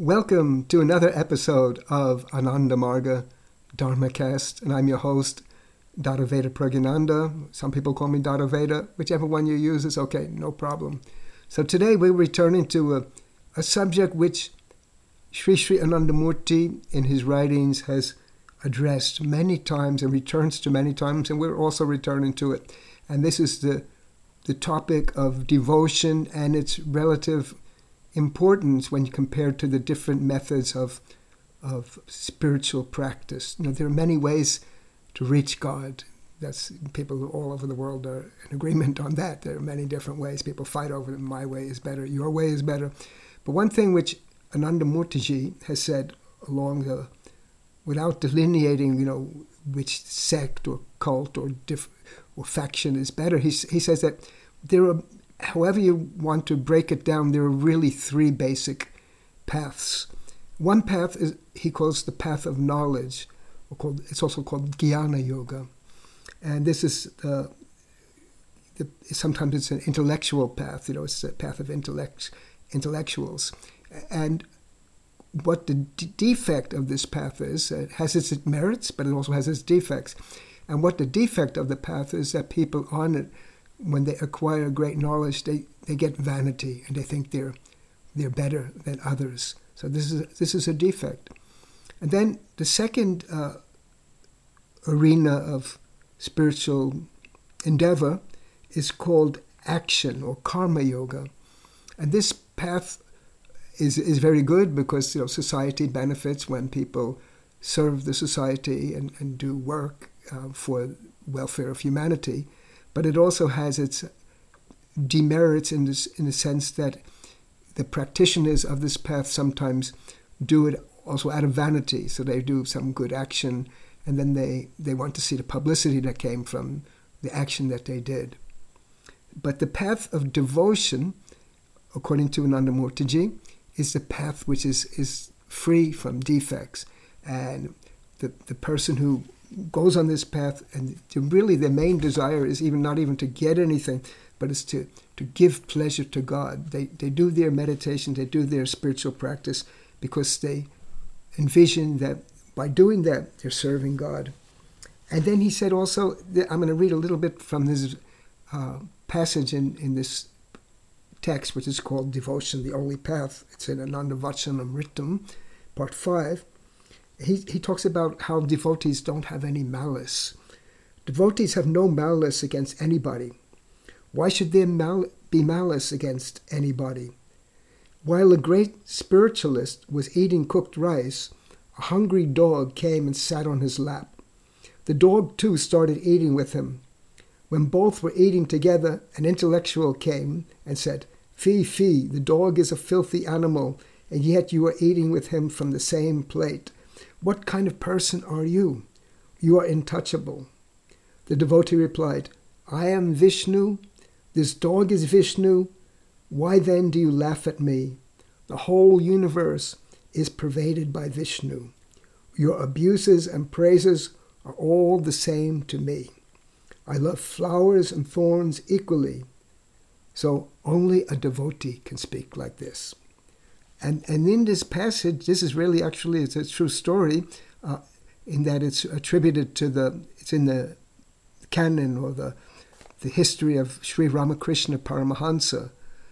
Welcome to another episode of Ananda Marga Dharmacast, and I'm your host, Daraveda Pragyananda. Some people call me Daraveda. Whichever one you use is okay, no problem. So today we're returning to a, a subject which Sri Sri Anandamurti in his writings has addressed many times and returns to many times, and we're also returning to it. And this is the the topic of devotion and its relative importance when compared to the different methods of of spiritual practice. You know, there are many ways to reach God. That's people all over the world are in agreement on that. There are many different ways. People fight over them. My way is better. Your way is better. But one thing which Ananda Murtiji has said along the, without delineating, you know, which sect or cult or diff, or faction is better, he, he says that there are however you want to break it down, there are really three basic paths. One path is he calls the path of knowledge, called, it's also called Jnana Yoga, and this is the, the, sometimes it's an intellectual path. You know, it's a path of intellect, intellectuals, and what the d- defect of this path is, uh, it has its merits, but it also has its defects. And what the defect of the path is that people on it when they acquire great knowledge, they, they get vanity and they think they're, they're better than others. So this is, this is a defect. And then the second uh, arena of spiritual endeavor is called action or karma yoga. And this path is, is very good because you know, society benefits when people serve the society and, and do work uh, for welfare of humanity but it also has its demerits in this in the sense that the practitioners of this path sometimes do it also out of vanity. So they do some good action and then they, they want to see the publicity that came from the action that they did. But the path of devotion, according to Anandamurtiji, is the path which is, is free from defects. And the, the person who goes on this path, and really their main desire is even not even to get anything, but it's to, to give pleasure to God. They, they do their meditation, they do their spiritual practice because they envision that by doing that, they're serving God. And then he said also, I'm going to read a little bit from this uh, passage in, in this text, which is called Devotion, the Only Path. It's in Ananda Vachanamritam, part 5 he, he talks about how devotees don't have any malice. Devotees have no malice against anybody. Why should there mal- be malice against anybody? While a great spiritualist was eating cooked rice, a hungry dog came and sat on his lap. The dog too started eating with him. When both were eating together, an intellectual came and said, Fee, fee, the dog is a filthy animal, and yet you are eating with him from the same plate. What kind of person are you? You are intouchable. The devotee replied, I am Vishnu. This dog is Vishnu. Why then do you laugh at me? The whole universe is pervaded by Vishnu. Your abuses and praises are all the same to me. I love flowers and thorns equally. So only a devotee can speak like this. And, and in this passage, this is really actually it's a true story, uh, in that it's attributed to the it's in the canon or the the history of Sri Ramakrishna Paramahansa,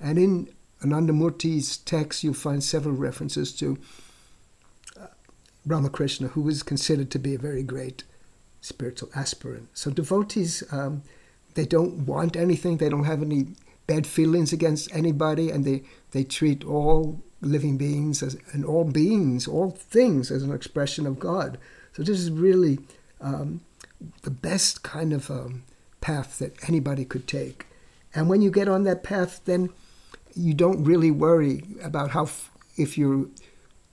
and in Anandamurti's text you'll find several references to uh, Ramakrishna, who was considered to be a very great spiritual aspirant. So devotees, um, they don't want anything, they don't have any bad feelings against anybody, and they, they treat all living beings as, and all beings, all things as an expression of God. So this is really um, the best kind of um, path that anybody could take. And when you get on that path, then you don't really worry about how if you're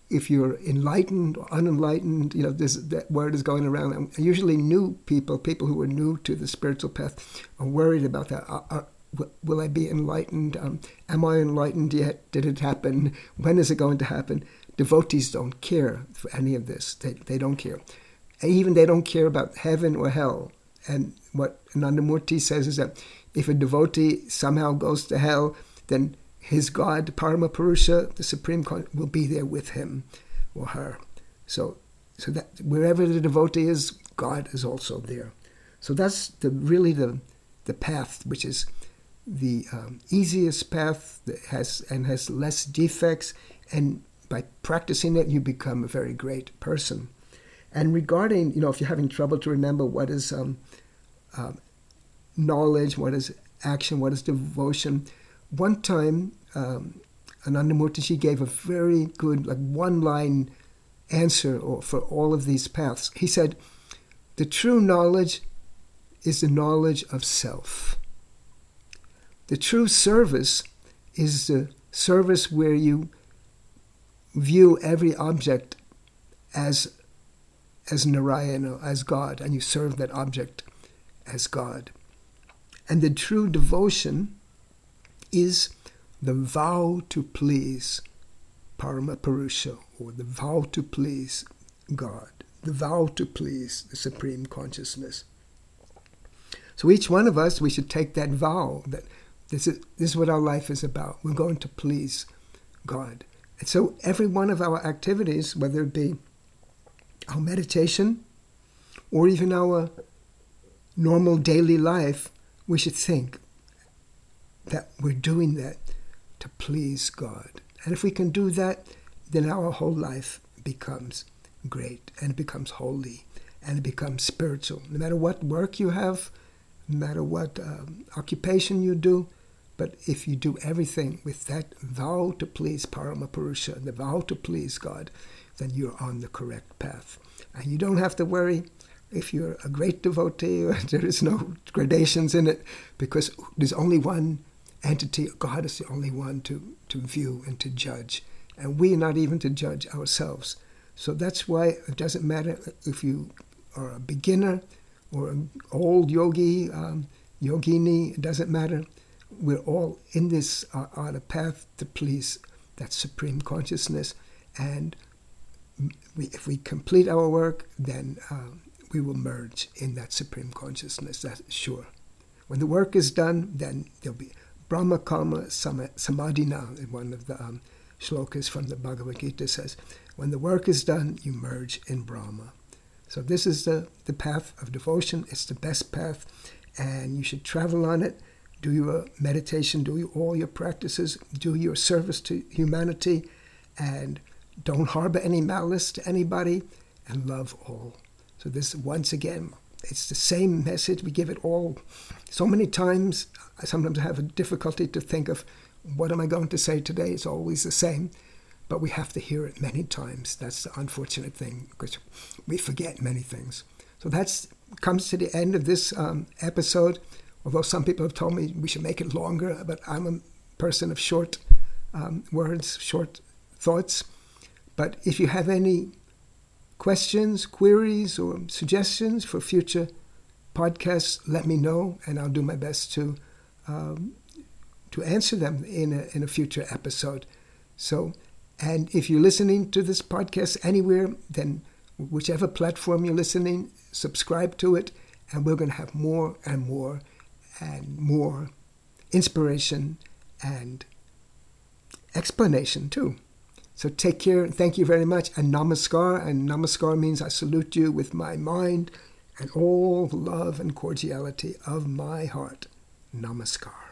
if you're enlightened or unenlightened. You know, this that word is going around. And usually, new people, people who are new to the spiritual path, are worried about that. Are, are, will I be enlightened? Um, am I enlightened yet? Did it happen? When is it going to happen? Devotees don't care for any of this. They, they don't care. even they don't care about heaven or hell. And what Anandamurti says is that if a devotee somehow goes to hell, then his God, Parama Purusha, the Supreme, God, will be there with him or her. So, so that wherever the devotee is, God is also there. So that's the really the the path, which is the um, easiest path that has and has less defects, and by practicing it, you become a very great person. And regarding, you know, if you're having trouble to remember what is um, uh, knowledge, what is action, what is devotion, one time um, Anandamurtiji gave a very good, like one line answer for all of these paths. He said, The true knowledge is the knowledge of self. The true service is the service where you view every object as as Narayana, as God, and you serve that object as God. And the true devotion is the vow to please Parama Purusha, or the vow to please God, the vow to please the Supreme Consciousness. So each one of us, we should take that vow that this is, this is what our life is about. We're going to please God. And so every one of our activities, whether it be our meditation or even our normal daily life, we should think that we're doing that to please God. And if we can do that, then our whole life becomes great and it becomes holy and it becomes spiritual. No matter what work you have, no matter what um, occupation you do, but if you do everything with that vow to please Paramapurusha, the vow to please God, then you're on the correct path. And you don't have to worry if you're a great devotee, there is no gradations in it, because there's only one entity. God is the only one to, to view and to judge. And we are not even to judge ourselves. So that's why it doesn't matter if you are a beginner or an old yogi, um, yogini, it doesn't matter. We're all in this uh, on a path to please that supreme consciousness. And we, if we complete our work, then um, we will merge in that supreme consciousness, that's sure. When the work is done, then there'll be Brahma Karma Samadhina, one of the um, shlokas from the Bhagavad Gita says, when the work is done, you merge in Brahma. So this is the, the path of devotion. It's the best path, and you should travel on it. Do your meditation, do all your practices, do your service to humanity, and don't harbor any malice to anybody, and love all. So this, once again, it's the same message. We give it all so many times. I sometimes have a difficulty to think of what am I going to say today. It's always the same, but we have to hear it many times. That's the unfortunate thing because we forget many things. So that comes to the end of this um, episode. Although some people have told me we should make it longer, but I'm a person of short um, words, short thoughts. But if you have any questions, queries, or suggestions for future podcasts, let me know, and I'll do my best to um, to answer them in a, in a future episode. So, and if you're listening to this podcast anywhere, then whichever platform you're listening, subscribe to it, and we're going to have more and more and more inspiration and explanation too. So take care. Thank you very much. And namaskar. And namaskar means I salute you with my mind and all love and cordiality of my heart. Namaskar.